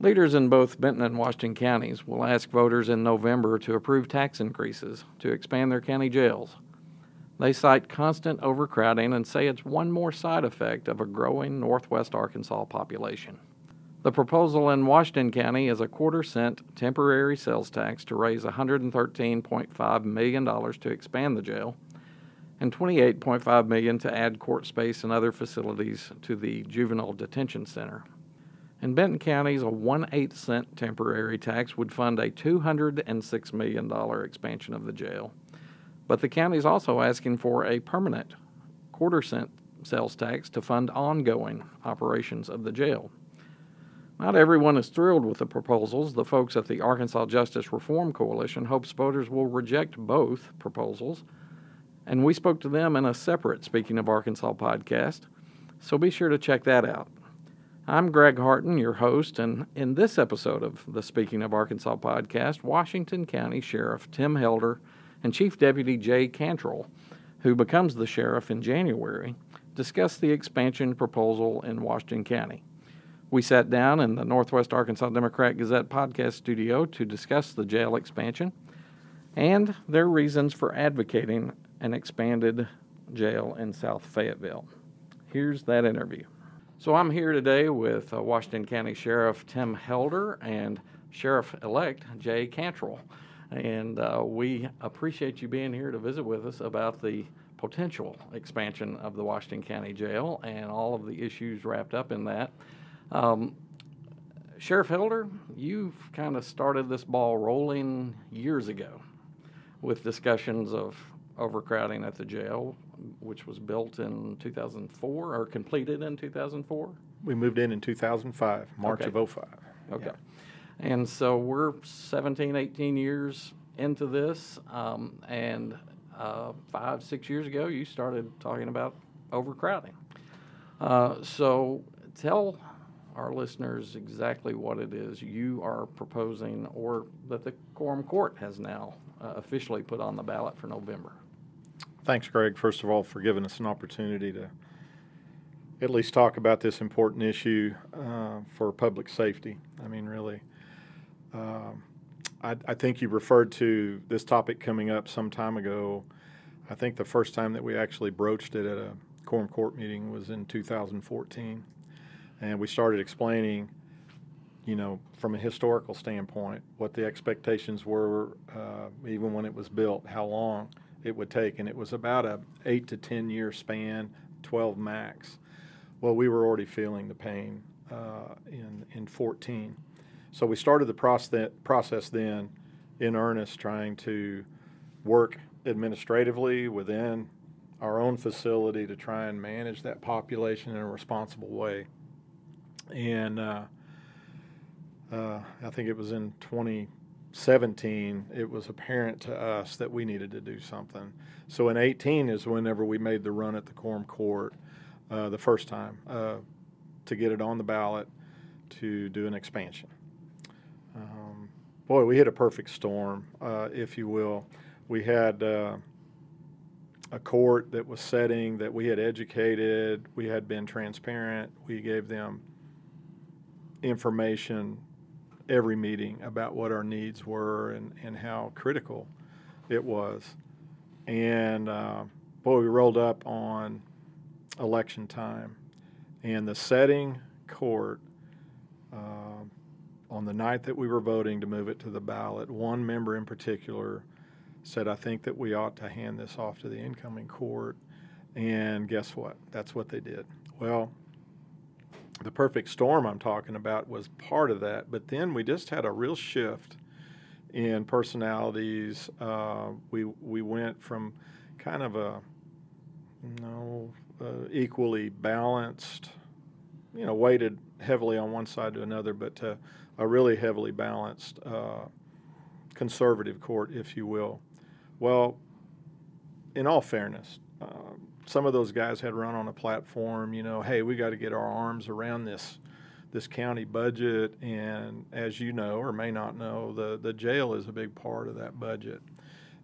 Leaders in both Benton and Washington counties will ask voters in November to approve tax increases to expand their county jails. They cite constant overcrowding and say it's one more side effect of a growing northwest Arkansas population. The proposal in Washington County is a quarter cent temporary sales tax to raise $113.5 million to expand the jail and 28.5 million to add court space and other facilities to the juvenile detention center. In Benton County's a 1 8 cent temporary tax would fund a $206 million expansion of the jail. But the county is also asking for a permanent quarter cent sales tax to fund ongoing operations of the jail. Not everyone is thrilled with the proposals. The folks at the Arkansas Justice Reform Coalition hopes voters will reject both proposals. And we spoke to them in a separate Speaking of Arkansas podcast, so be sure to check that out. I'm Greg Harton, your host, and in this episode of the Speaking of Arkansas podcast, Washington County Sheriff Tim Helder and Chief Deputy Jay Cantrell, who becomes the sheriff in January, discuss the expansion proposal in Washington County. We sat down in the Northwest Arkansas Democrat Gazette podcast studio to discuss the jail expansion and their reasons for advocating an expanded jail in South Fayetteville. Here's that interview. So I'm here today with uh, Washington County Sheriff Tim Helder and Sheriff elect Jay Cantrell. And uh, we appreciate you being here to visit with us about the potential expansion of the Washington County Jail and all of the issues wrapped up in that. Um, Sheriff Helder, you've kind of started this ball rolling years ago with discussions of overcrowding at the jail, which was built in 2004 or completed in 2004. We moved in in 2005, March Okay. of 05. Okay. Yeah. And so we're 17, 18 years into this, um, and uh, five, six years ago, you started talking about overcrowding. Uh, so tell our listeners exactly what it is you are proposing, or that the Quorum Court has now uh, officially put on the ballot for November. Thanks, Greg, first of all, for giving us an opportunity to at least talk about this important issue uh, for public safety. I mean, really. Um, I, I think you referred to this topic coming up some time ago. I think the first time that we actually broached it at a quorum court meeting was in 2014. And we started explaining, you know, from a historical standpoint, what the expectations were, uh, even when it was built, how long it would take. And it was about a eight to 10 year span, 12 max. Well, we were already feeling the pain uh, in, in 14. So we started the process, process then in earnest, trying to work administratively within our own facility to try and manage that population in a responsible way. And uh, uh, I think it was in 2017, it was apparent to us that we needed to do something. So in 18 is whenever we made the run at the Quorum Court uh, the first time uh, to get it on the ballot to do an expansion. Um, boy, we hit a perfect storm, uh, if you will. We had uh, a court that was setting, that we had educated, we had been transparent, we gave them information every meeting about what our needs were and, and how critical it was. And uh, boy, we rolled up on election time, and the setting court uh, on the night that we were voting to move it to the ballot, one member in particular said, I think that we ought to hand this off to the incoming court. And guess what? That's what they did. Well, the perfect storm I'm talking about was part of that, but then we just had a real shift in personalities. Uh, we we went from kind of a you know uh, equally balanced, you know, weighted heavily on one side to another, but to a really heavily balanced uh, conservative court, if you will. Well, in all fairness, uh, some of those guys had run on a platform, you know, hey, we got to get our arms around this this county budget, and as you know or may not know, the the jail is a big part of that budget.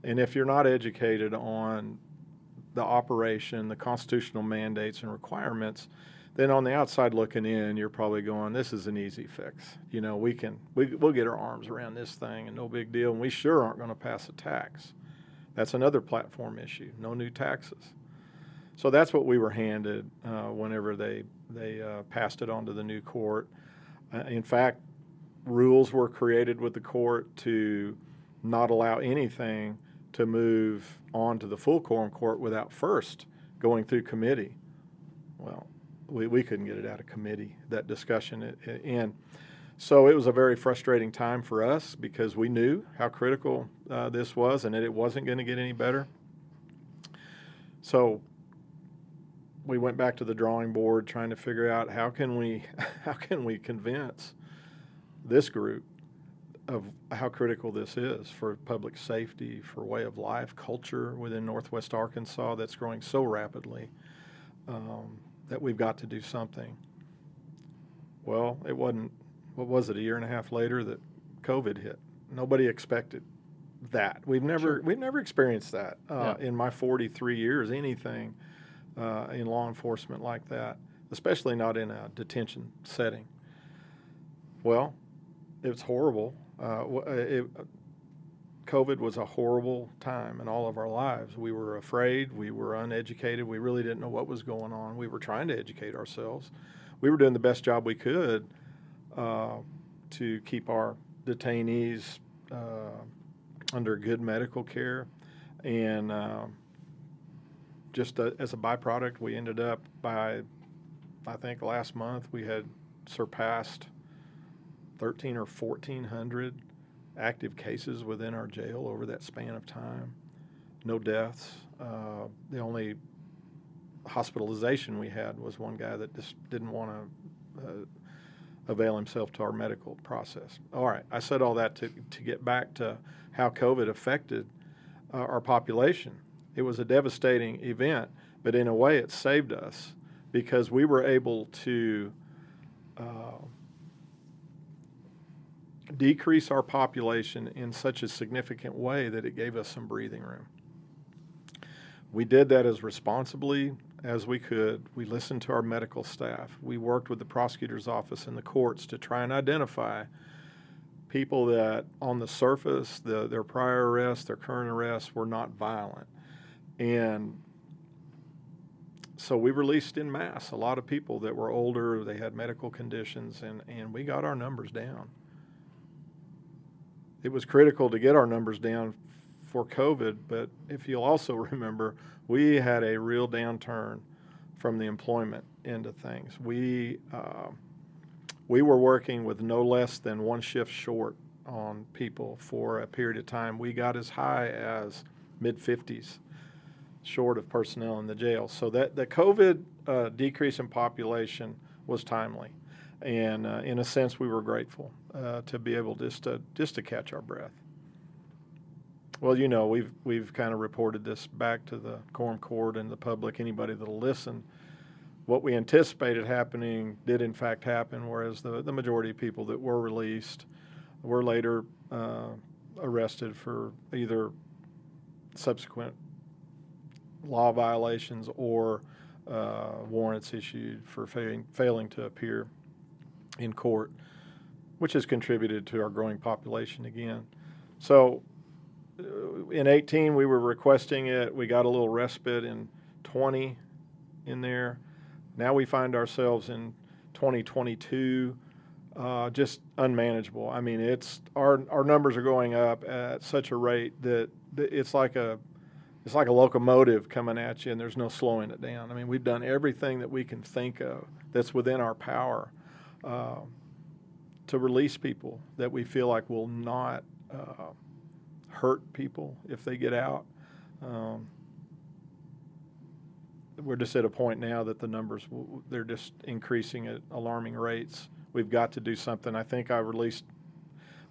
And if you're not educated on the operation, the constitutional mandates and requirements, then on the outside looking in, you're probably going, "This is an easy fix. You know, we can we we'll get our arms around this thing and no big deal. And we sure aren't going to pass a tax. That's another platform issue. No new taxes. So that's what we were handed uh, whenever they they uh, passed it on to the new court. Uh, in fact, rules were created with the court to not allow anything to move on to the full quorum court without first going through committee. Well, we, we couldn't get it out of committee, that discussion in. So it was a very frustrating time for us because we knew how critical uh, this was and that it wasn't going to get any better. So we went back to the drawing board trying to figure out how can we how can we convince this group of how critical this is for public safety, for way of life, culture within Northwest Arkansas that's growing so rapidly um, that we've got to do something. Well, it wasn't, what was it, a year and a half later that COVID hit. Nobody expected that. We've never, Sure. we've never experienced that uh, Yeah. in my 43 years, anything uh, in law enforcement like that, especially not in a detention setting. Well, it's horrible. Uh, uh, it, COVID was a horrible time in all of our lives. We were afraid. We were uneducated. We really didn't know what was going on. We were trying to educate ourselves. We were doing the best job we could uh, to keep our detainees uh, under good medical care. And um just uh as a byproduct, we ended up by, I think last month, we had surpassed 13 or 1400 active cases within our jail over that span of time. No deaths. Uh, the only hospitalization we had was one guy that just didn't want to uh, avail himself to our medical process. All right, I said all that to, to get back to how COVID affected uh, our population. It was a devastating event, but in a way, it saved us because we were able to. Uh, decrease our population in such a significant way that it gave us some breathing room. We did that as responsibly as we could. We listened to our medical staff. We worked with the prosecutor's office and the courts to try and identify people that, on the surface, the, their prior arrests, their current arrests, were not violent. And so we released in mass a lot of people that were older, they had medical conditions, and, and we got our numbers down it was critical to get our numbers down for COVID, but if you'll also remember, we had a real downturn from the employment end of things. We uh, we were working with no less than one shift short on people for a period of time. We got as high as mid 50s short of personnel in the jail. So that the COVID uh, decrease in population was timely, and uh, in a sense, we were grateful uh, to be able just to just to catch our breath. Well, you know, we've we've kind of reported this back to the quorum court and the public. Anybody that'll listen, what we anticipated happening did in fact happen. Whereas the the majority of people that were released were later uh, arrested for either subsequent law violations or uh, warrants issued for failing, failing to appear in court, which has contributed to our growing population again. So uh, in 18, we were requesting it. We got a little respite in 20 in there. Now we find ourselves in 2022 uh, just unmanageable. I mean, it's our our numbers are going up at such a rate that, that it's like a it's like a locomotive coming at you, and there's no slowing it down. I mean, we've done everything that we can think of that's within our power uh, to release people that we feel like will not uh, hurt people if they get out. Um, we're just at a point now that the numbers they're just increasing at alarming rates. We've got to do something. I think I released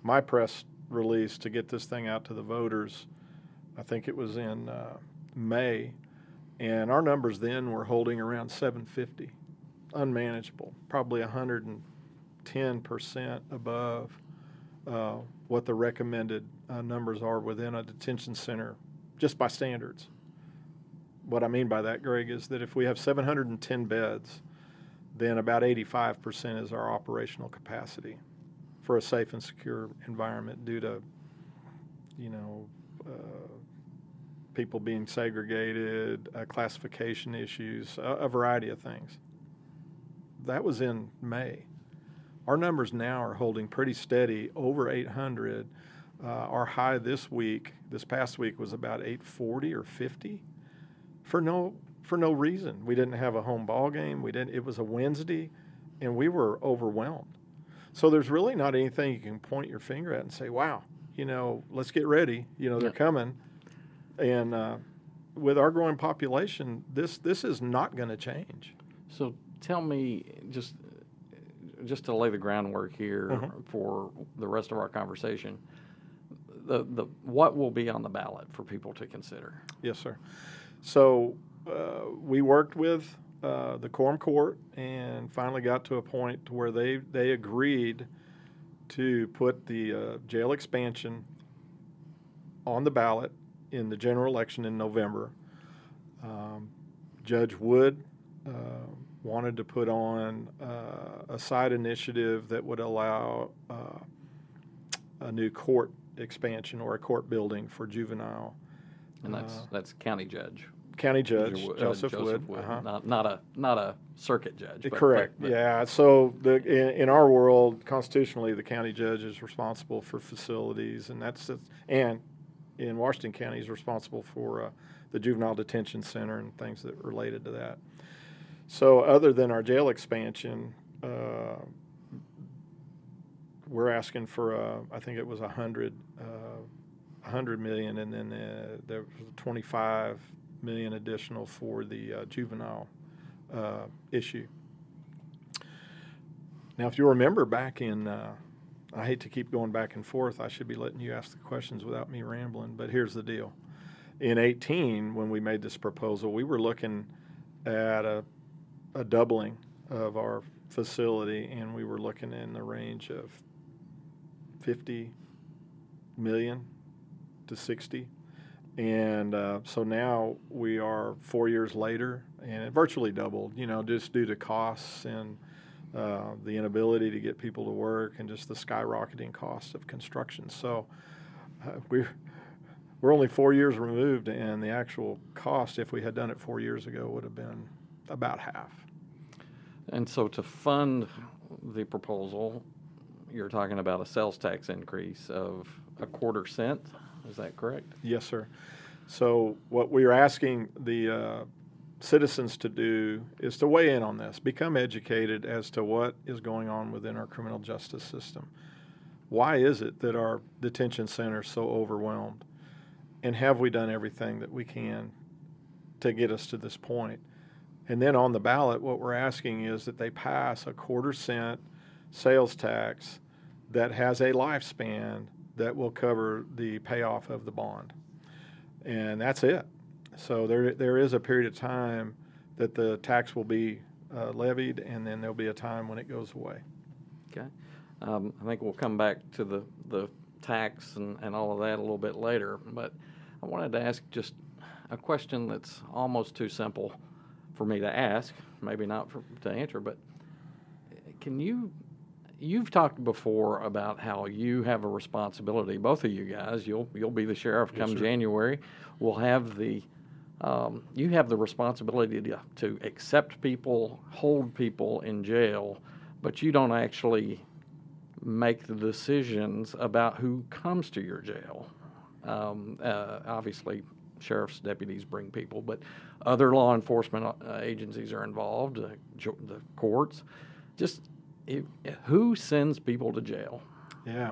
my press release to get this thing out to the voters. I think it was in uh, May, and our numbers then were holding around 750, unmanageable, probably 110 percent above uh, what the recommended uh, numbers are within a detention center, just by standards. What I mean by that, Greg, is that if we have 710 beds, then about 85% is our operational capacity for a safe and secure environment due to, you know, uh, people being segregated, uh, classification issues, a, a variety of things. That was in May. Our numbers now are holding pretty steady, over 800. Uh, our high this week, this past week, was about 840 or 50, for no for no reason. We didn't have a home ball game. We didn't. It was a Wednesday, and we were overwhelmed. So there's really not anything you can point your finger at and say, "Wow, you know, let's get ready. You know, they're Yeah. coming." And uh, with our growing population, this this is not going to change. So tell me, just just to lay the groundwork here Mhm. for the rest of our conversation, the the what will be on the ballot for people to consider? Yes, sir. So uh, we worked with uh, the Quorum Court and finally got to a point to where they they agreed to put the uh, jail expansion on the ballot in the general election in November. Um, Judge Wood uh, wanted to put on uh, a side initiative that would allow uh, a new court expansion or a court building for juvenile And that's Uh, that's county judge county judge uh, Joseph, Wood. uh-huh. not not a not a circuit judge. but- Correct. but- but- yeah. So the in, in our world, constitutionally, the county judge is responsible for facilities, and that's and in Washington County, is responsible for uh, the juvenile detention center and things that related to that. So, other than our jail expansion, uh, we're asking for uh, I think it was a hundred, uh, hundred million, and then uh, there was twenty-five million additional for the uh, juvenile uh, issue. Now, if you remember back in, uh, I hate to keep going back and forth. I should be letting you ask the questions without me rambling. But here's the deal: in 18, when we made this proposal, we were looking at a, a doubling of our facility, and we were looking in the range of 50 million to 60. And uh, so now we are four years later, and it virtually doubled, you know, just due to costs and uh, the inability to get people to work and just the skyrocketing cost of construction. So uh, we're, we're only four years removed, and the actual cost, if we had done it four years ago, would have been about half. And so to fund the proposal, you're talking about a sales tax increase of a quarter cent. Is that correct? Yes, sir. So what we are asking the uh, citizens to do is to weigh in on this, become educated as to what is going on within our criminal justice system. Why is it that our detention center is so overwhelmed? And have we done everything that we can to get us to this point? And then on the ballot, what we're asking is that they pass a quarter cent sales tax that has a lifespan that will cover the payoff of the bond. And that's it. So there, there is a period of time that the tax will be uh, levied, and then there'll be a time when it goes away. Okay. Um, I think we'll come back to the, the tax and, and all of that a little bit later, but I wanted to ask just a question that's almost too simple for me to ask, maybe not for, to answer, but can you, you've talked before about how you have a responsibility, both of you guys, you'll, you'll be the sheriff Yes, come sir. January, will have the, um, you have the responsibility to, to accept people, hold people in jail, but you don't actually make the decisions about who comes to your jail. Um, uh, obviously, sheriff's deputies bring people, but other law enforcement uh, agencies are involved, uh, the courts. Just who sends people to jail? Yeah.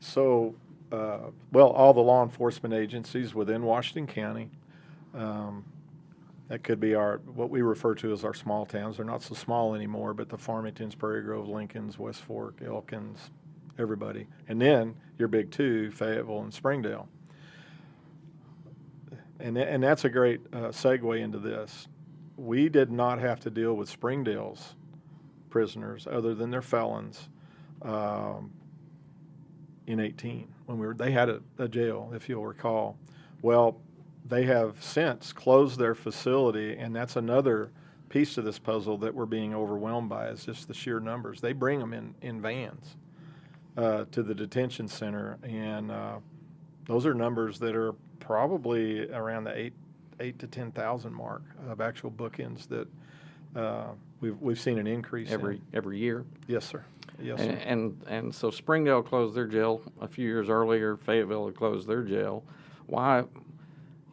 So, uh, well, all the law enforcement agencies within Washington County. Um, that could be our what we refer to as our small towns. They're not so small anymore, but the Farmingtons, Prairie Grove, Lincolns, West Fork, Elkins, everybody, and then your big two, Fayetteville and Springdale. And and that's a great uh, segue into this. We did not have to deal with Springdale's prisoners other than their felons. Um, in 18 when we were they had a, a jail if you'll recall well they have since closed their facility and that's another piece to this puzzle that we're being overwhelmed by is just the sheer numbers. They bring them in, in vans uh, to the detention center, and uh, those are numbers that are probably around the eight eight to ten thousand mark of actual bookends that uh, we've we've seen an increase every in. every year. Yes, sir. Yes, And, sir. and and so Springdale closed their jail a few years earlier. Fayetteville closed their jail. Why?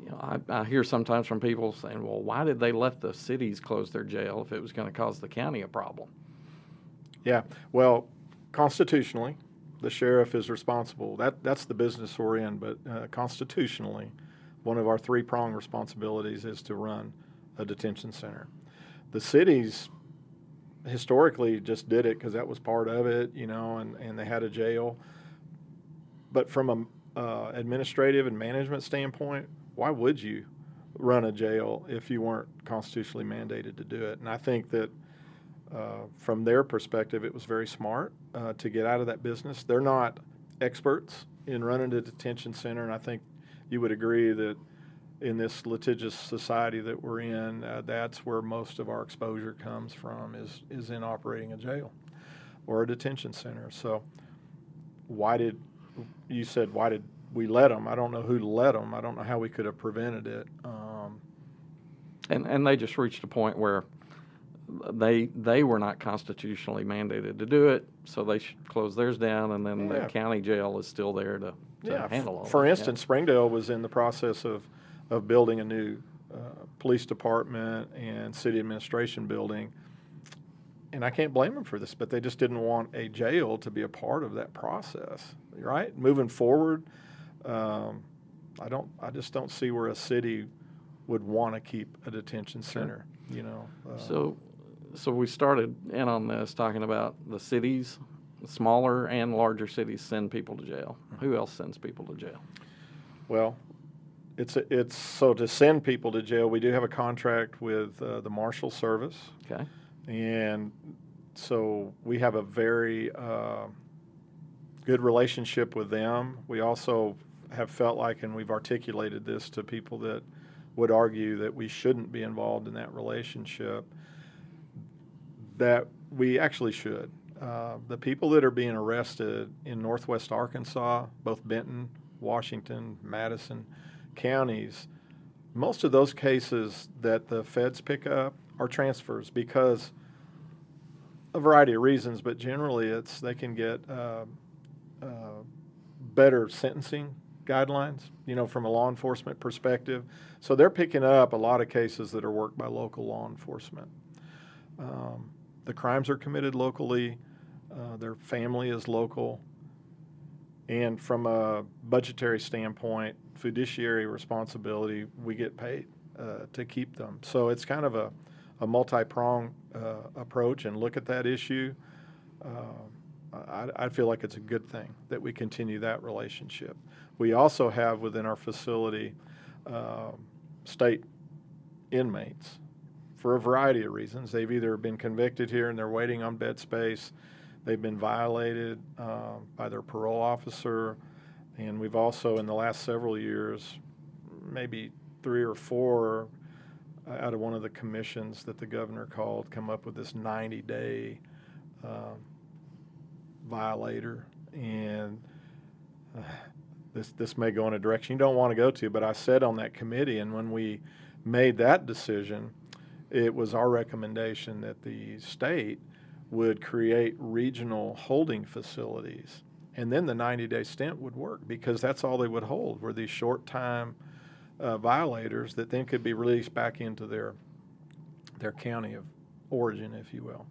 You know, I, I hear sometimes from people saying, "Well, why did they let the cities close their jail if it was going to cause the county a problem?" Yeah. Well, constitutionally, the sheriff is responsible. That that's the business we're in. But uh, constitutionally, one of our three prong responsibilities is to run a detention center. The cities historically just did it because that was part of it, you know, and, and they had a jail. But from a uh, administrative and management standpoint, why would you run a jail if you weren't constitutionally mandated to do it? And I think that uh, from their perspective, it was very smart uh, to get out of that business. They're not experts in running a detention center, and I think you would agree that in this litigious society that we're in, uh, that's where most of our exposure comes from is is in operating a jail or a detention center. So, why did you said why did we let them? I don't know who let them. I don't know how we could have prevented it. Um, And and they just reached a point where they they were not constitutionally mandated to do it, so they should close theirs down, and then Yeah. the county jail is still there to, to yeah, handle all. For that. Yeah. instance, Springdale was in the process of of building a new uh, police department and city administration building. And I can't blame them for this, but they just didn't want a jail to be a part of that process, right? Moving forward, um, I don't. I just don't see where a city would want to keep a detention center. You know. Uh, So, so we started in on this talking about the cities, smaller and larger cities send people to jail. Who else sends people to jail? Well, it's a, it's so to send people to jail. We do have a contract with uh, the Marshal Service, Okay. and so we have a very uh, good relationship with them. We also have felt like, and we've articulated this to people that would argue that we shouldn't be involved in that relationship, that we actually should. Uh, the people that are being arrested in Northwest Arkansas, both Benton, Washington, Madison counties, most of those cases that the feds pick up are transfers because a variety of reasons, but generally it's they can get uh, uh, better sentencing guidelines, you know, from a law enforcement perspective. So they're picking up a lot of cases that are worked by local law enforcement. Um, the crimes are committed locally. Uh, their family is local. And from a budgetary standpoint, fiduciary responsibility, we get paid uh, to keep them. So it's kind of a, a multi pronged uh, approach and look at that issue. Uh, I, I feel like it's a good thing that we continue that relationship. We also have within our facility um, state inmates for a variety of reasons. They've either been convicted here and they're waiting on bed space, they've been violated uh, by their parole officer, and we've also, in the last several years, maybe three or four uh, out of one of the commissions that the governor called, come up with this 90 day uh, violator. And uh, this, this may go in a direction you don't want to go to, but I said on that committee, and when we made that decision, it was our recommendation that the state would create regional holding facilities. And then the 90 day stint would work because that's all they would hold were these short time uh, violators that then could be released back into their, their county of origin, if you will.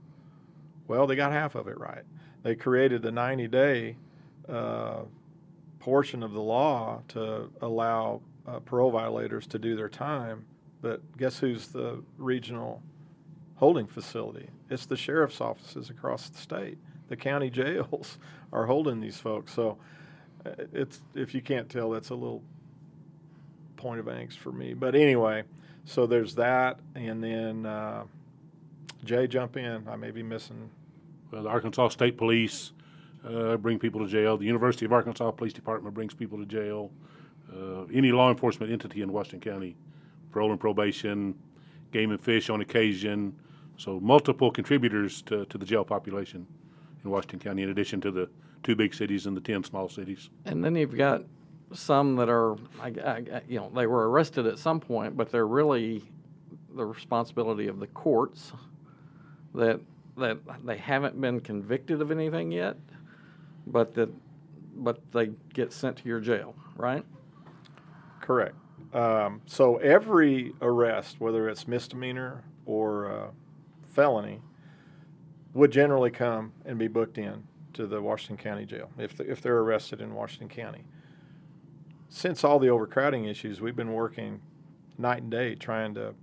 Well, they got half of it right. They created the 90 day uh, portion of the law to allow uh, parole violators to do their time. But guess who's the regional holding facility? It's the sheriff's offices across the state. The county jails are holding these folks. So uh, it's if you can't tell, that's a little point of angst for me. But anyway, so there's that, and then uh, Jay, jump in. I may be missing. Well, the Arkansas State Police uh, bring people to jail. The University of Arkansas Police Department brings people to jail. Uh, any law enforcement entity in Washington County, parole and probation, game and fish on occasion. So multiple contributors to, to the jail population in Washington County, in addition to the two big cities and the 10 small cities. And then you've got some that are, I, I- you know, they were arrested at some point, but they're really the responsibility of the courts that, that they haven't been convicted of anything yet, but that, but they get sent to your jail, right? Correct. Um, so every arrest, whether it's misdemeanor or uh, felony, would generally come and be booked in to the Washington County Jail if, if they're arrested in Washington County. Since all the overcrowding issues, we've been working night and day trying to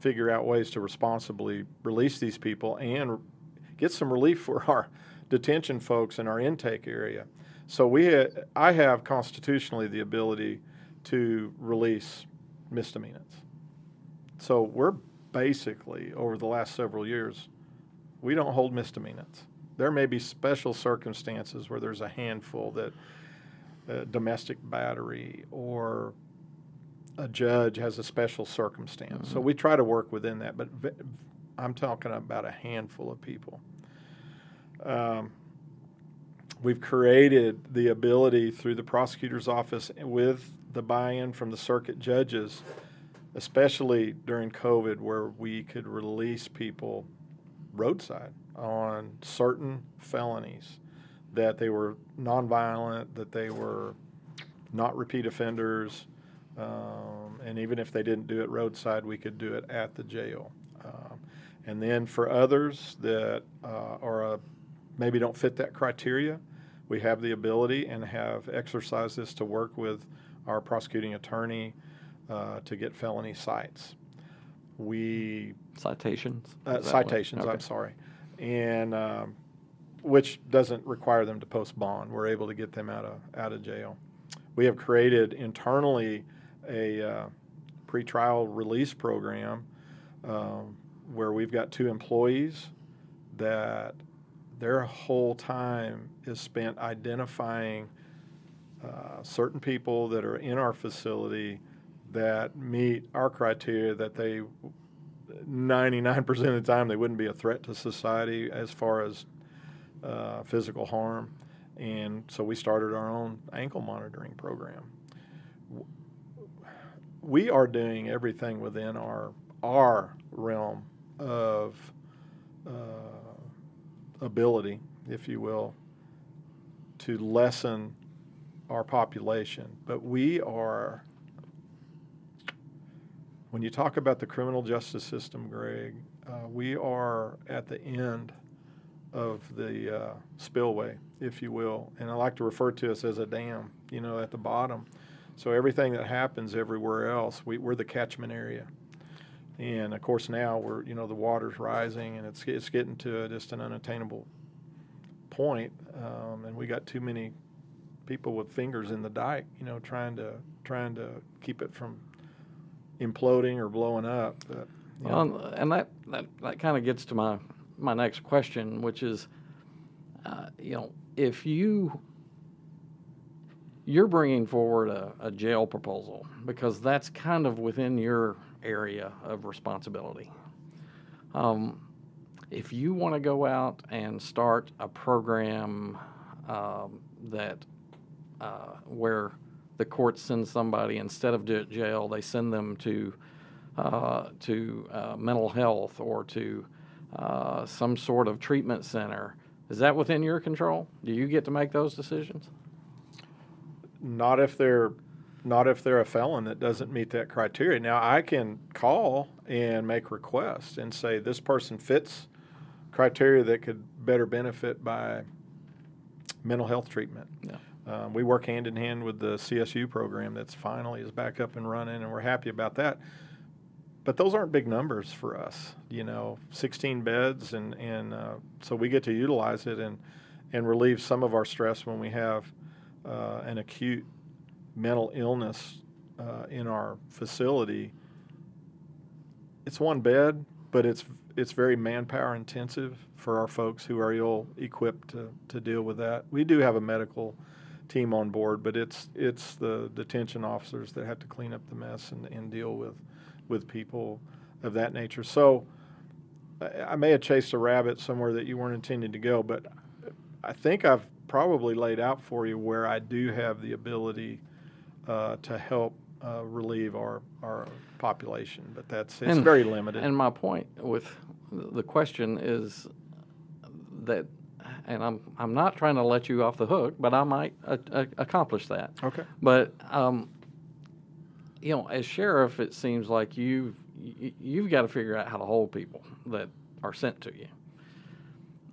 figure out ways to responsibly release these people and get some relief for our detention folks in our intake area. So we, ha- I have constitutionally the ability to release misdemeanors. So we're basically over the last several years, we don't hold misdemeanors. There may be special circumstances where there's a handful that uh, domestic battery or a judge has a special circumstance. So we try to work within that, but v- I'm talking about a handful of people. Um, we've created the ability through the prosecutor's office with the buy-in from the circuit judges, especially during COVID, where we could release people roadside on certain felonies that they were nonviolent, that they were not repeat offenders, um, and even if they didn't do it roadside, we could do it at the jail. Um, and then for others that uh, are a, maybe don't fit that criteria, we have the ability and have exercised this to work with our prosecuting attorney uh, to get felony cites. We Citations? uh, Is that what- citations, I'm sorry, and um, which doesn't require them to post bond. We're able to get them out of out of jail. We have created internally a uh, pretrial release program um, where we've got two employees that their whole time is spent identifying uh, certain people that are in our facility that meet our criteria that they 99% of the time they wouldn't be a threat to society as far as uh, physical harm. And so we started our own ankle monitoring program. We are doing everything within our our realm of uh, ability if you will to lessen our population but we are when you talk about the criminal justice system, Greg, uh, we are at the end of the uh, spillway, if you will. And I like to refer to us as a dam, you know, at the bottom. So everything that happens everywhere else, we, we're the catchment area. And of course, now we're, you know, the water's rising and it's, it's getting to a, just an unattainable point. Um, and we got too many people with fingers in the dike, you know, trying to, trying to keep it from imploding or blowing up. But, know, Well, and that, that, that kind of gets to my, my next question, which is, uh, you know, if you, you're bringing forward a, a jail proposal because that's kind of within your area of responsibility. Um, if you want to go out and start a program um, that uh, where the court sends somebody instead of jail, they send them to uh, to uh, mental health or to uh, some sort of treatment center. Is that within your control? Do you get to make those decisions? not if they're not if they're a felon that doesn't meet that criteria. Now I can call and make requests and say this person fits criteria that could better benefit by mental health treatment. Yeah. Um, we work hand in hand with the CSU program that's finally is back up and running, and we're happy about that. But those aren't big numbers for us, you know, 16 beds, and and uh, so we get to utilize it and and relieve some of our stress when we have uh, an acute mental illness uh, in our facility. It's one bed, but it's it's very manpower intensive for our folks who are ill equipped to, to deal with that. We do have a medical team on board, but it's it's the detention officers that have to clean up the mess and, and deal with with people. of that nature. So I, I may have chased a rabbit somewhere that you weren't intending to go, but I think I've probably laid out for you where I do have the ability uh, to help uh, relieve our our population, but that's it's And- very limited. And my point with the question is that, and I'm, I'm not trying to let you off the hook, but I might a- a- accomplish that. okay. But, um, you know, as sheriff, it seems like you've, you've got to figure out how to hold people that are sent to you.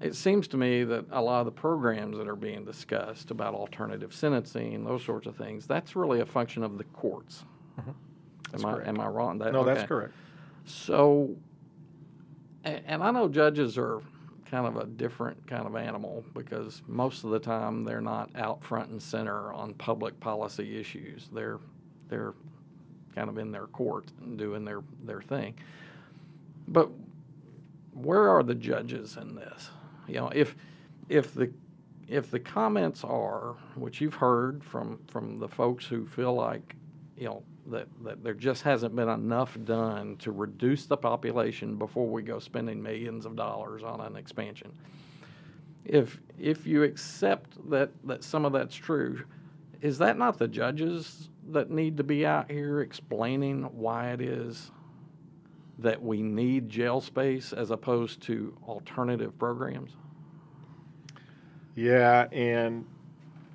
It seems to me that a lot of the programs that are being discussed about alternative sentencing, those sorts of things, that's really a function of the courts. Mm-hmm. That's Am I, am I wrong? That- No, that's correct. So, and, and I know judges are kind of a different kind of animal because most of the time they're not out front and center on public policy issues. They're they're kind of in their court and doing their their thing. But where are the judges in this? You know, if if the if the comments are, what you've heard from from the folks who feel like, you know, that, that there just hasn't been enough done to reduce the population before we go spending millions of dollars on an expansion. If if you accept that that some of that's true, is that not the judges that need to be out here explaining why it is that we need jail space as opposed to alternative programs? Yeah, and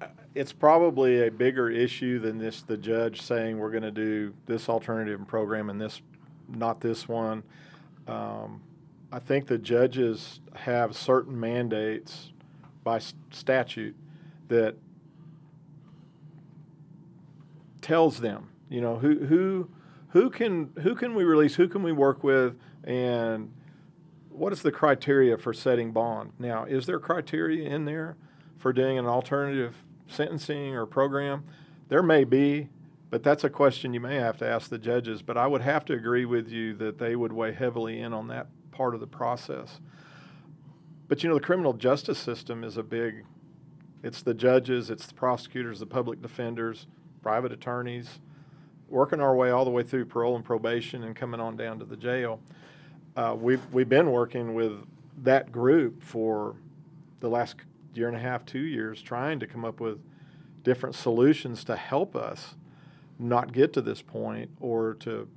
uh, it's probably a bigger issue than this the judge saying we're going to do this alternative program and this not this one. Um, I think the judges have certain mandates by statute that tells them, you know, who who who can who can we release, who can we work with, and what is the criteria for setting bond? Now, is there criteria in there for doing an alternative sentencing or program? There may be, but that's a question you may have to ask the judges. But I would have to agree with you that they would weigh heavily in on that part of the process. But you know, the criminal justice system is a big, it's the judges, it's the prosecutors, the public defenders, private attorneys, working our way all the way through parole and probation and coming on down to the jail uh, we've we've been working with that group for the last year and a half, two years, trying to come up with different solutions to help us not get to this point, or to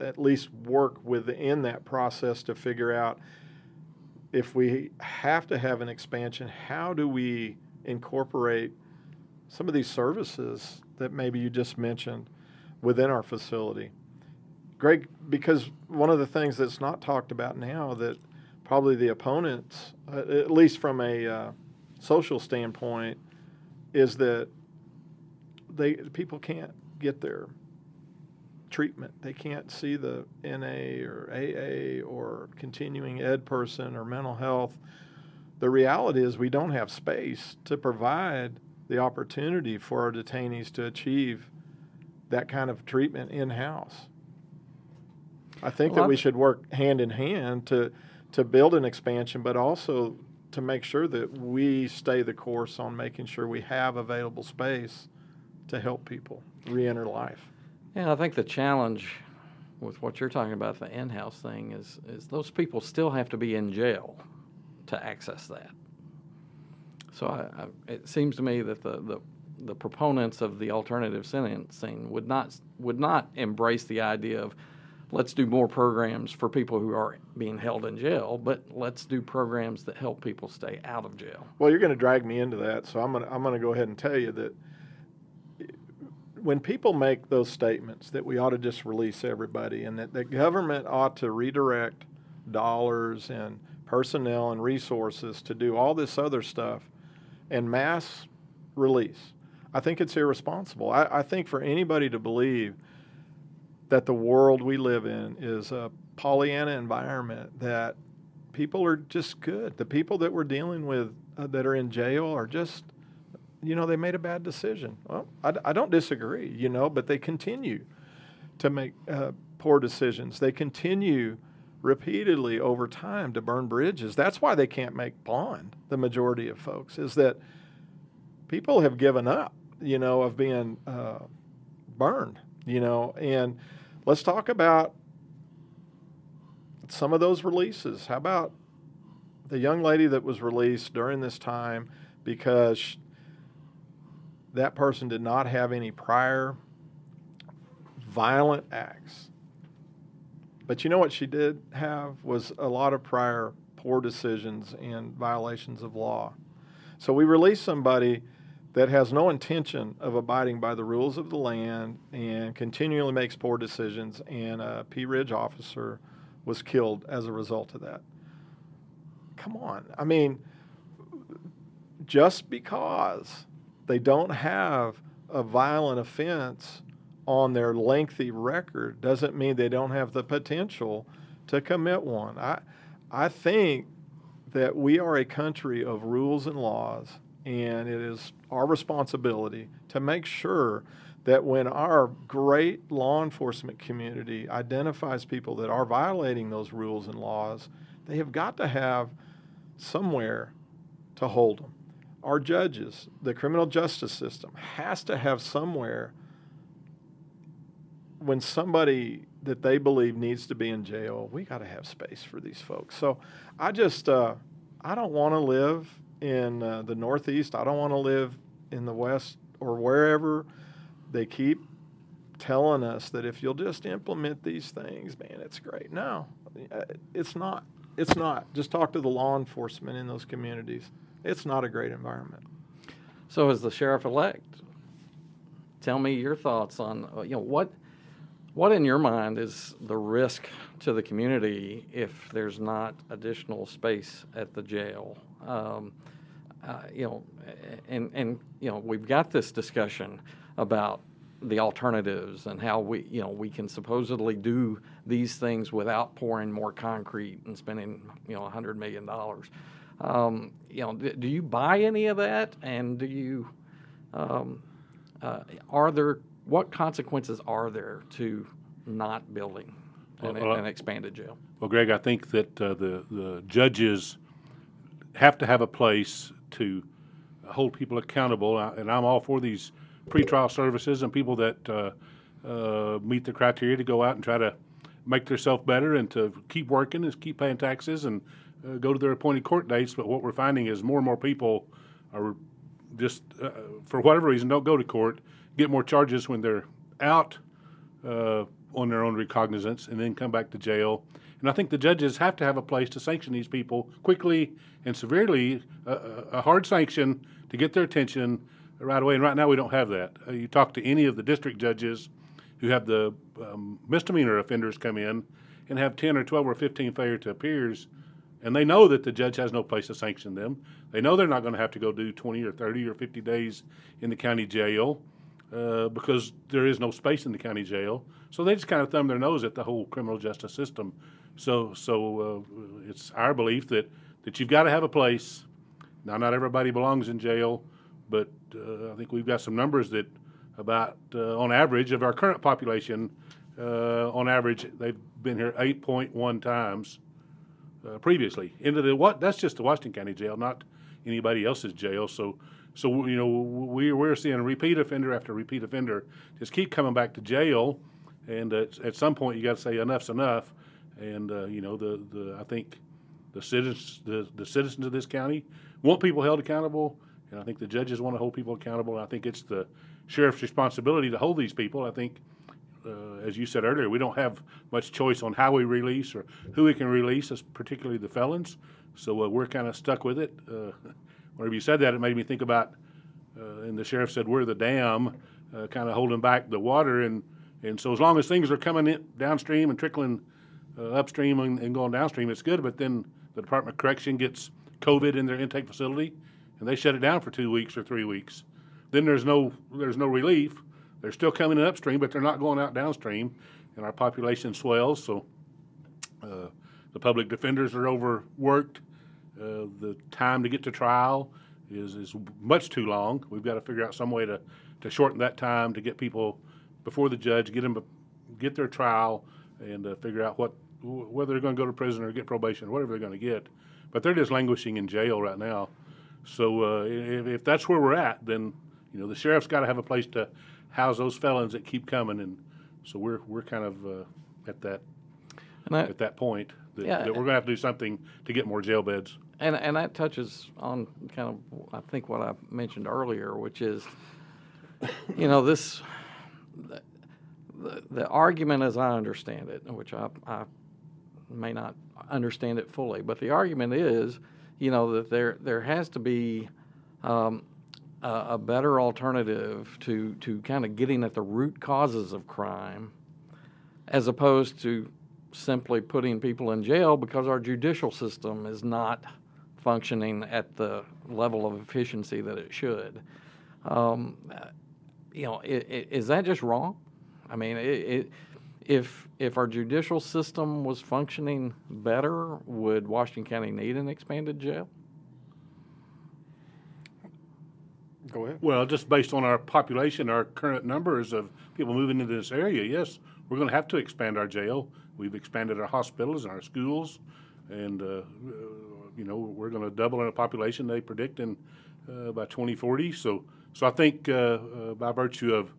at least work within that process to figure out if we have to have an expansion, how do we incorporate some of these services that maybe you just mentioned within our facility? Greg, because one of the things that's not talked about now that probably the opponents, uh, at least from a uh, social standpoint, is that they people can't get their treatment. They can't see the NA or AA or continuing ed person or mental health. The reality is we don't have space to provide the opportunity for our detainees to achieve that kind of treatment in house. I think Well, that we should work hand in hand to to build an expansion, but also to make sure that we stay the course on making sure we have available space to help people reenter life. Yeah, I think the challenge with what you're talking about, the in-house thing, is is those people still have to be in jail to access that. So I, I, it seems to me that the, the the proponents of the alternative sentencing would not would not embrace the idea of let's do more programs for people who are being held in jail, but let's do programs that help people stay out of jail. Well, you're going to drag me into that, so I'm going to I'm going to go ahead and tell you that when people make those statements that we ought to just release everybody and that the government ought to redirect dollars and personnel and resources to do all this other stuff and mass release, I think it's irresponsible. I, I think for anybody to believe that the world we live in is a Pollyanna environment that people are just good. The people that we're dealing with uh, that are in jail are just, you know, they made a bad decision. Well, I, I don't disagree, you know, but they continue to make uh, poor decisions. They continue repeatedly over time to burn bridges. That's why they can't make bond, the majority of folks, is that people have given up, you know, of being uh, burned, you know. And let's talk about some of those releases. How about the young lady that was released during this time because sh- that person did not have any prior violent acts? But you know what she did have was a lot of prior poor decisions and violations of law. So we release somebody that has no intention of abiding by the rules of the land and continually makes poor decisions, and a Pea Ridge officer was killed as a result of that. Come on. I mean, just because they don't have a violent offense on their lengthy record doesn't mean they don't have the potential to commit one. I, I think that we are a country of rules and laws, and it is our responsibility to make sure that when our great law enforcement community identifies people that are violating those rules and laws, they have got to have somewhere to hold them. Our judges, the criminal justice system, has to have somewhere when somebody that they believe needs to be in jail, we got to have space for these folks. So I just, uh, I don't want to live in uh, the Northeast. I don't want to live in the West or wherever they keep telling us that if you'll just implement these things, man, it's great. No, uh, it's not. It's not. Just talk to the law enforcement in those communities. It's not a great environment. So, as the sheriff elect, tell me your thoughts on uh, you know what what in your mind is the risk to the community if there's not additional space at the jail? Um, uh, you know, and and you know we've got this discussion about the alternatives and how we you know we can supposedly do these things without pouring more concrete and spending you know hundred million dollars. Um, you know, do, do you buy any of that? And do you um, uh, are there what consequences are there to not building an, Well, an expanded jail? Well, Greg, I think that uh, the the judges have to have a place to hold people accountable, and I'm all for these pretrial services and people that uh, uh, meet the criteria to go out and try to make themselves better and to keep working and keep paying taxes and uh, go to their appointed court dates. But what we're finding is more and more people are just, uh, for whatever reason, don't go to court, get more charges when they're out uh, on their own recognizance and then come back to jail. And I think the judges have to have a place to sanction these people quickly and severely, a, a hard sanction to get their attention right away. And right now, we don't have that. Uh, you talk to any of the district judges who have the um, misdemeanor offenders come in and have 10 or 12 or 15 failure to appears, and they know that the judge has no place to sanction them. They know they're not going to have to go do 20 or 30 or 50 days in the county jail uh, because there is no space in the county jail. So they just kind of thumb their nose at the whole criminal justice system. So, so uh, it's our belief that, that you've got to have a place. Now, not everybody belongs in jail, but uh, I think we've got some numbers that about, uh, on average, of our current population, uh, on average, they've been here 8.1 times uh, previously into the what? That's just the Washington County Jail, not anybody else's jail. So, so you know, we we're seeing repeat offender after repeat offender just keep coming back to jail, and at some point you got to say enough's enough. And uh, you know, the the I think the citizens the, the citizens of this county want people held accountable, and I think the judges want to hold people accountable. And I think it's the sheriff's responsibility to hold these people. I think uh, as you said earlier, we don't have much choice on how we release or who we can release, particularly the felons. So uh, we're kind of stuck with it. Uh, whenever you said that, it made me think about, uh, and the sheriff said we're the dam, uh, kind of holding back the water, and and so as long as things are coming in downstream and trickling uh, upstream and, and going downstream, it's good. But then the Department of Correction gets COVID in their intake facility, and they shut it down for two weeks or three weeks. Then there's no there's no relief they're still coming in upstream, but they're not going out downstream, and our population swells. So uh, the public defenders are overworked. Uh, the time to get to trial is, is much too long. We've got to figure out some way to, to shorten that time to get people before the judge, get them get their trial, and uh, figure out what whether they're going to go to prison or get probation, or whatever they're going to get. But they're just languishing in jail right now. So uh, if, if that's where we're at, then you know the sheriff's got to have a place to house those felons that keep coming, and so we're we're kind of uh, at that I, at that point that, Yeah. that we're gonna have to do something to get more jail beds. And, and that touches on kind of, I think, what I mentioned earlier, which is, you know, this, the, the, the argument as I understand it, which I, I may not understand it fully, but the argument is, you know, that there, there has to be um, a, a better alternative to, to kind of getting at the root causes of crime as opposed to simply putting people in jail because our judicial system is not functioning at the level of efficiency that it should. Um, you know, is that just wrong? I mean, i it, if if our judicial system was functioning better, would Washington County need an expanded jail? Go ahead. Well, just based on our population, our current numbers of people moving into this area, yes, we're gonna have to expand our jail. We've expanded our hospitals and our schools, and, uh, you know, we're gonna double in our population, they predict, in, uh, by twenty forty. So, so I think, uh, uh, by virtue of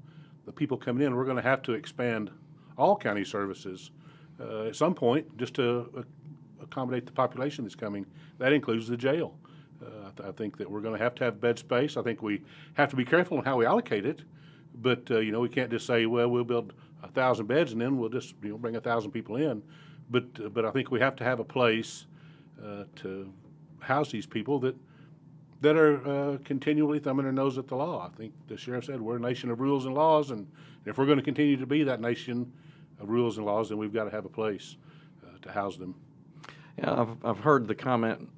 the people coming in, we're gonna have to expand all county services, uh, at some point, just to uh, accommodate the population that's coming. That includes the jail. Uh, I, th- I think that we're going to have to have bed space. I think we have to be careful in how we allocate it. But uh, you know, we can't just say, well, we'll build a thousand beds and then we'll just you know bring a thousand people in. But uh, but I think we have to have a place to house these people that that are uh, continually thumbing their nose at the law. I think the sheriff said we're a nation of rules and laws, and if we're going to continue to be that nation of rules and laws, then we've got to have a place uh, to house them. Yeah, I've, I've heard the comment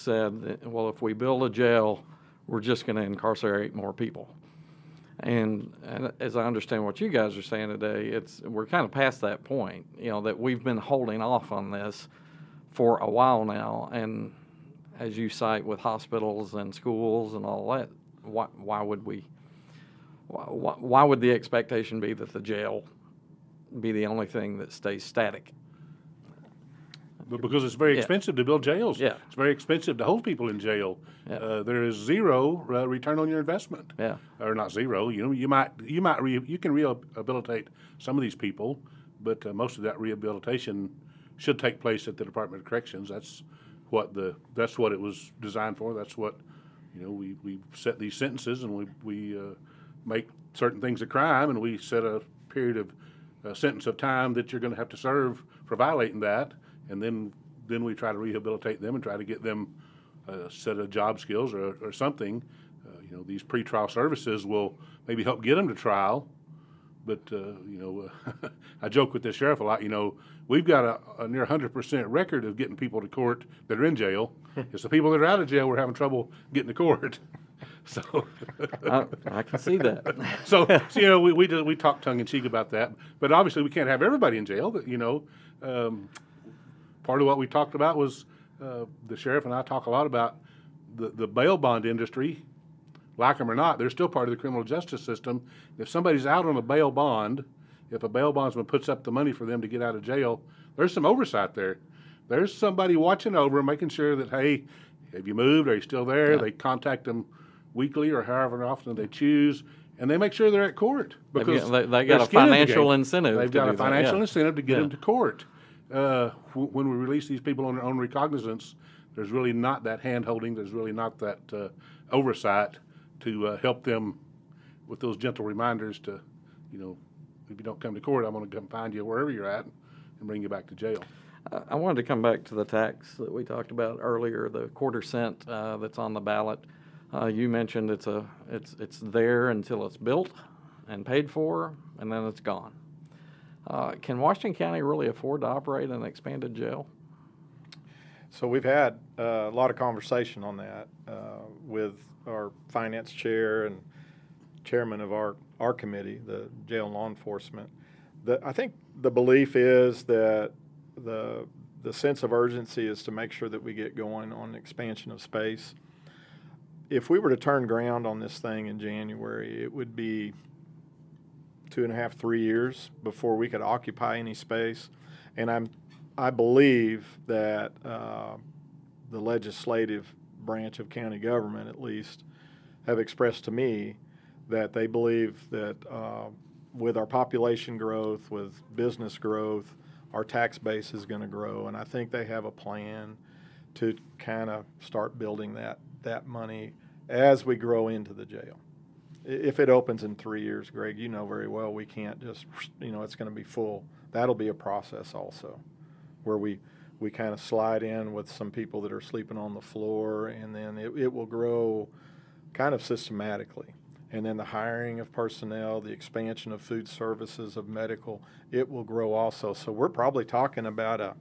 said, well, if we build a jail, we're just going to incarcerate more people. And, and as I understand what you guys are saying today, it's we're kind of past that point. You know that we've been holding off on this for a while now, and as you cite with hospitals and schools and all that, why, why would we? Why, why- why would the expectation be that the jail be the only thing that stays static? But because it's very Yeah. expensive to build jails. Yeah. It's very expensive to hold people in jail. Yeah. Uh, there is zero uh, return on your investment. Yeah. Or not zero. You know, you might you might re- you can rehabilitate some of these people, but uh, most of that rehabilitation should take place at the Department of Corrections. That's what the that's what it was designed for. That's what you know we, we set these sentences and we we uh, make certain things a crime and we set a period of a sentence of time that you're going to have to serve for violating that, and then then we try to rehabilitate them and try to get them a set of job skills or, or something. Uh, you know, these pretrial services will maybe help get them to trial, but uh, you know, uh, I joke with the sheriff a lot. You know, we've got a, a near 100% record of getting people to court that are in jail. it's the people that are out of jail we're having trouble getting to court. so. I, I can see that. So, so, you know, we we, do, we talk tongue in cheek about that, but obviously we can't have everybody in jail. But you know, um, part of what we talked about was uh, the sheriff and I talk a lot about the the bail bond industry. Like them or not, they're still part of the criminal justice system. If somebody's out on a bail bond, if a bail bondsman puts up the money for them to get out of jail, there's some oversight there. There's somebody watching over, making sure that hey, have you moved? Are you still there? Yeah. They contact them weekly or however often they choose, and they make sure they're at court They've because got- they- they got a skin in the financial incentive They've got a that, financial yeah. incentive to get Yeah. them to court. Uh, wh- when we release these people on their own recognizance, there's really not that hand holding. There's really not that uh, oversight to uh, help them with those gentle reminders to, you know, if you don't come to court, I'm going to come find you wherever you're at and bring you back to jail. I wanted to come back to the tax that we talked about earlier, the quarter cent uh, that's on the ballot. Uh, You mentioned it's a, it's, it's there until it's built and paid for, and then it's gone. Uh, Can Washington County really afford to operate an expanded jail? So we've had uh, a lot of conversation on that uh, with our finance chair and chairman of our, our committee, the jail law enforcement. The, I think the belief is that the, the sense of urgency is to make sure that we get going on expansion of space. If we were to turn ground on this thing in January, it would be two and a half, three years before we could occupy any space. And I'm, I believe that uh, the legislative branch of county government, at least, have expressed to me that they believe that uh, with our population growth, with business growth, our tax base is going to grow, and I think they have a plan to kind of start building that that money as we grow into the jail. If it opens in three years, Greg, you know very well we can't just you know it's going to be full. That'll be a process also, where we we kind of slide in with some people that are sleeping on the floor, and then it, it will grow kind of systematically. And then the hiring of personnel, the expansion of food services, of medical, it will grow also. So we're probably talking about a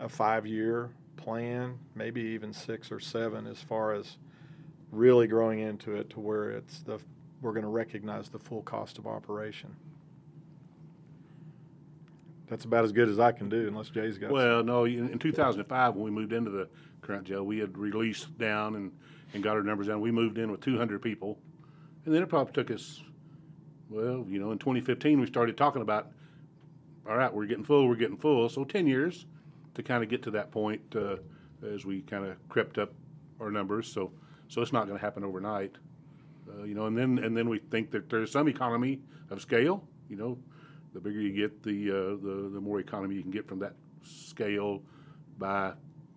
a five year plan, maybe even six or seven, as far as really growing into it to where it's the we're going to recognize the full cost of operation. That's about as good as I can do, unless Jay's got. Well, no, in, in 2005, when we moved into the current jail, we had released down and, and got our numbers down. We moved in with 200 people. And then it probably took us, well, you know, in 2015, we started talking about, all right, we're getting full, we're getting full. So 10 years to kind of get to that point uh, as we kind of crept up our numbers. So, so it's not going to happen overnight. Uh, you know, and then and then we think that there's some economy of scale. You know, the bigger you get, the uh, the the more economy you can get from that scale. by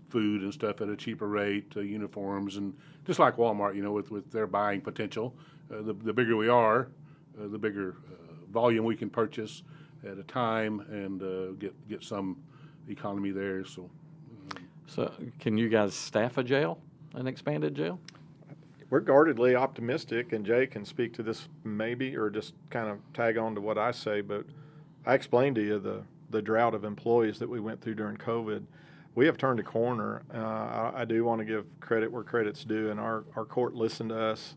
food and stuff at a cheaper rate, uh, uniforms, and just like Walmart, you know, with with their buying potential, uh, the the bigger we are, uh, the bigger uh, volume we can purchase at a time and get get some economy there. So. So can you guys staff a jail, an expanded jail? We're guardedly optimistic, and Jay can speak to this maybe, or just kind of tag on to what I say. But I explained to you the the drought of employees that we went through during COVID. We have turned a corner. Uh, I, I do want to give credit where credit's due, and our, our court listened to us.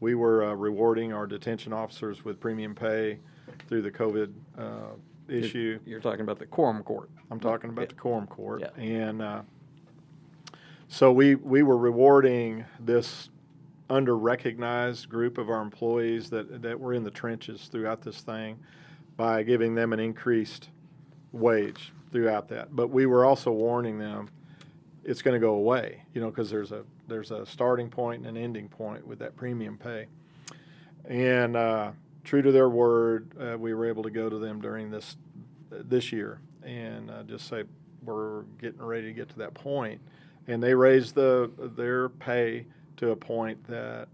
We were uh, rewarding our detention officers with premium pay through the COVID uh, issue. You're talking about the quorum court. I'm talking about Yeah. the quorum court. Yeah. And uh, so we, we were rewarding this under recognized group of our employees that, that were in the trenches throughout this thing by giving them an increased wage throughout that. But we were also warning them it's going to go away, you know, because there's a there's a starting point and an ending point with that premium pay. And uh, true to their word, uh, we were able to go to them during this this year and uh, just say we're getting ready to get to that point. And they raised the their pay to a point that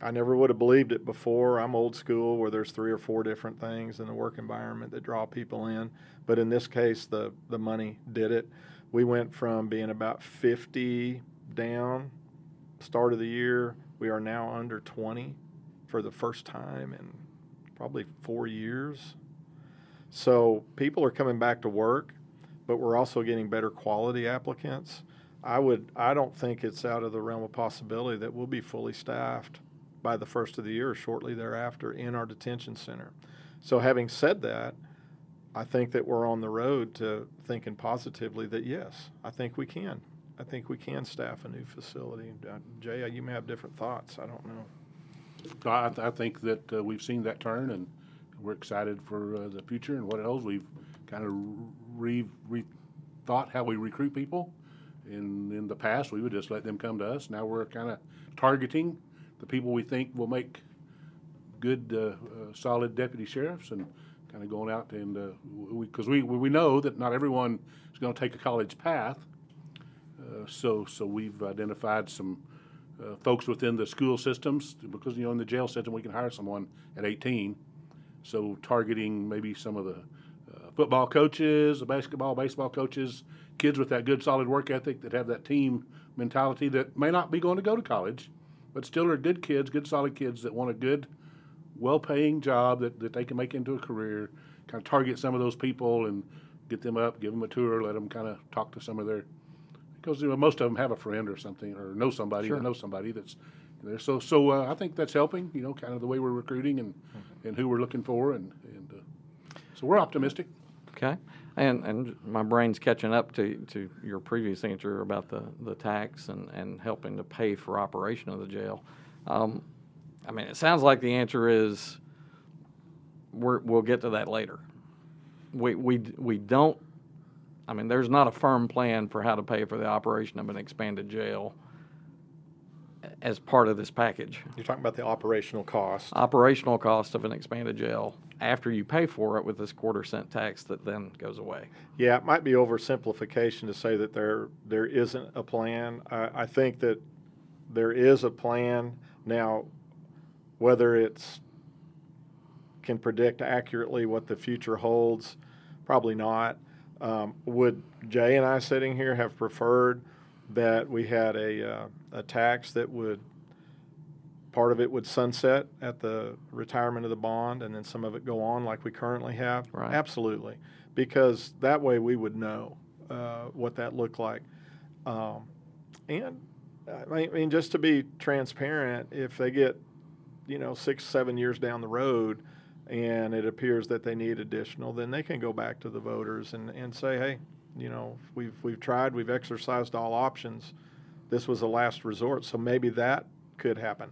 I never would have believed it before. I'm old school where there's three or four different things in the work environment that draw people in. But in this case, the, the money did it. We went from being about 50 down start of the year. We are now under 20 for the first time in probably four years. So people are coming back to work, but we're also getting better quality applicants. I would I don't think it's out of the realm of possibility that we'll be fully staffed by the first of the year or shortly thereafter in our detention center. So having said that, I think that we're on the road to thinking positively that yes, I think we can. I think we can staff a new facility. Uh, Jay, you may have different thoughts. I don't know. No, I, I think that uh, we've seen that turn, and we're excited for uh, the future and what else. We've kind of re, re thought how we recruit people. In in the past, we would just let them come to us. Now we're kind of targeting the people we think will make good, uh, uh, solid deputy sheriffs, and kind of going out and because we, we we know that not everyone is going to take a college path. Uh, so so we've identified some uh, folks within the school systems because you know in the jail system we can hire someone at 18 so targeting maybe some of the uh, football coaches the basketball baseball coaches kids with that good solid work ethic that have that team mentality that may not be going to go to college but still are good kids good solid kids that want a good well-paying job that, that they can make into a career kind of target some of those people and get them up give them a tour let them kind of talk to some of their because you know, most of them have a friend or something or know somebody Sure. knows somebody that's there. So so uh, I think that's helping. You know, kind of the way we're recruiting and and who we're looking for, and and uh, so we're optimistic. Okay, and and my brain's catching up to, to your previous answer about the, the tax and, and helping to pay for operation of the jail. Um, I mean, it sounds like the answer is we're, we'll get to that later. We we we don't. I mean, there's not a firm plan for how to pay for the operation of an expanded jail as part of this package. You're talking about the operational cost. Operational cost of an expanded jail after you pay for it with this quarter cent tax that then goes away. Yeah, it might be oversimplification to say that there there isn't a plan. I, I think that there is a plan now. Whether it's can predict accurately what the future holds, probably not. Um, would Jay and I sitting here have preferred that we had a uh, a tax that would part of it would sunset at the retirement of the bond and then some of it go on like we currently have? Right. Absolutely. Because that way we would know uh, what that looked like. Um, and I mean, just to be transparent, if they get, you know, six, seven years down the road and it appears that they need additional, then they can go back to the voters and, and say, hey, you know, we've, we've tried, we've exercised all options. This was a last resort. So maybe that could happen.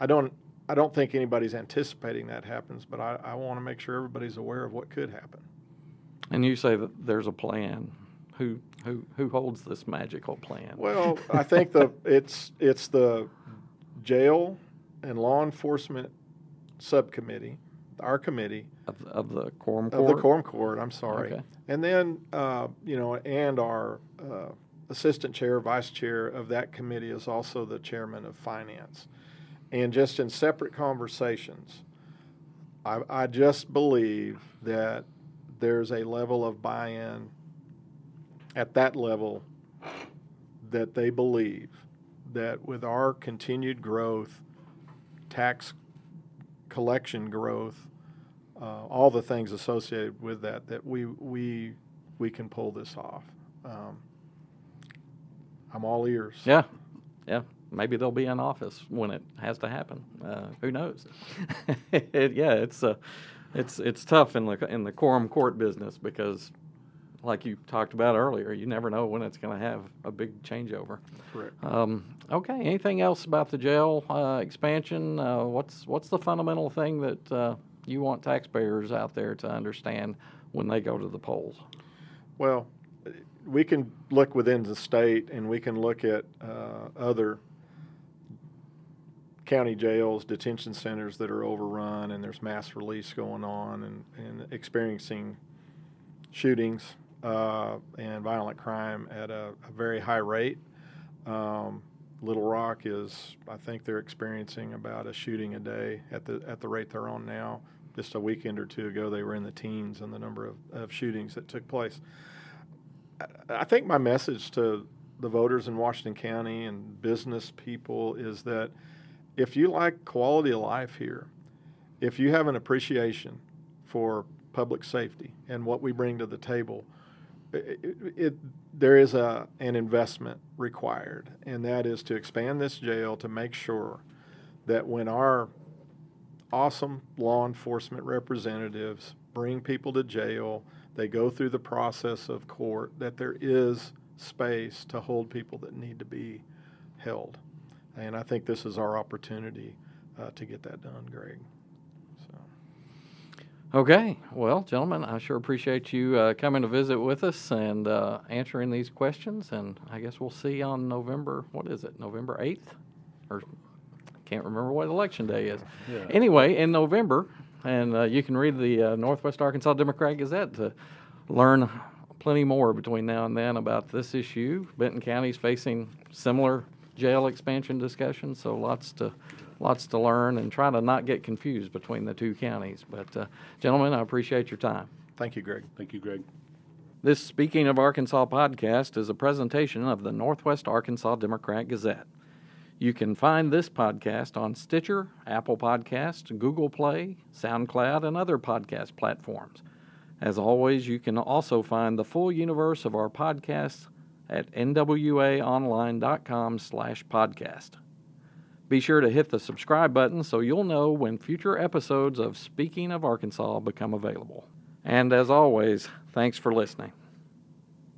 I don't I don't think anybody's anticipating that happens, but I, I want to make sure everybody's aware of what could happen. And you say that there's a plan. Who who who holds this magical plan? Well, I think the it's it's the jail and law enforcement subcommittee, our committee of, of the quorum of the quorum court. I'm sorry, Okay. and then uh, you know, and our uh, assistant chair, vice chair of that committee is also the chairman of finance, and just in separate conversations, I, I just believe that there's a level of buy-in at that level that they believe that with our continued growth, tax collection growth, uh, all the things associated with that, that we we we can pull this off. Um, I'm all ears. Yeah, yeah. Maybe they'll be in office when it has to happen. Uh, who knows? it, yeah, it's uh, it's it's tough in the in the quorum court business because, like you talked about earlier, you never know when it's going to have a big changeover. Correct. Um, okay. Anything else about the jail uh, expansion? Uh, what's what's the fundamental thing that uh, you want taxpayers out there to understand when they go to the polls? Well, we can look within the state and we can look at uh, other county jails, detention centers that are overrun and there's mass release going on and, and experiencing shootings uh, and violent crime at a, a very high rate. Um, Little Rock is, I think they're experiencing about a shooting a day at the at the rate they're on now. Just a weekend or two ago, they were in the teens in the number of, of shootings that took place. I- I think my message to the voters in Washington County and business people is that if you like quality of life here, if you have an appreciation for public safety and what we bring to the table, it, it, there is a, an investment required, and that is to expand this jail to make sure that when our awesome law enforcement representatives bring people to jail, they go through the process of court, that there is space to hold people that need to be held. And I think this is our opportunity uh, to get that done, Greg. Okay. Well, gentlemen, I sure appreciate you uh, coming to visit with us and uh, answering these questions. And I guess we'll see on November, what is it, November 8th? Or can't remember what election day is. Yeah. Anyway, in November, and uh, you can read the uh, Northwest Arkansas Democrat Gazette to learn plenty more between now and then about this issue. Benton County's facing similar jail expansion discussions, so lots to lots to learn and try to not get confused between the two counties. But uh, gentlemen, I appreciate your time. Thank you, Greg. Thank you, Greg. This Speaking of Arkansas podcast is a presentation of the Northwest Arkansas Democrat Gazette. You can find this podcast on Stitcher, Apple Podcast, Google Play, SoundCloud, and other podcast platforms. As always, you can also find the full universe of our podcasts at nwaonline.com slash podcast. Be sure to hit the subscribe button so you'll know when future episodes of Speaking of Arkansas become available. And as always, thanks for listening.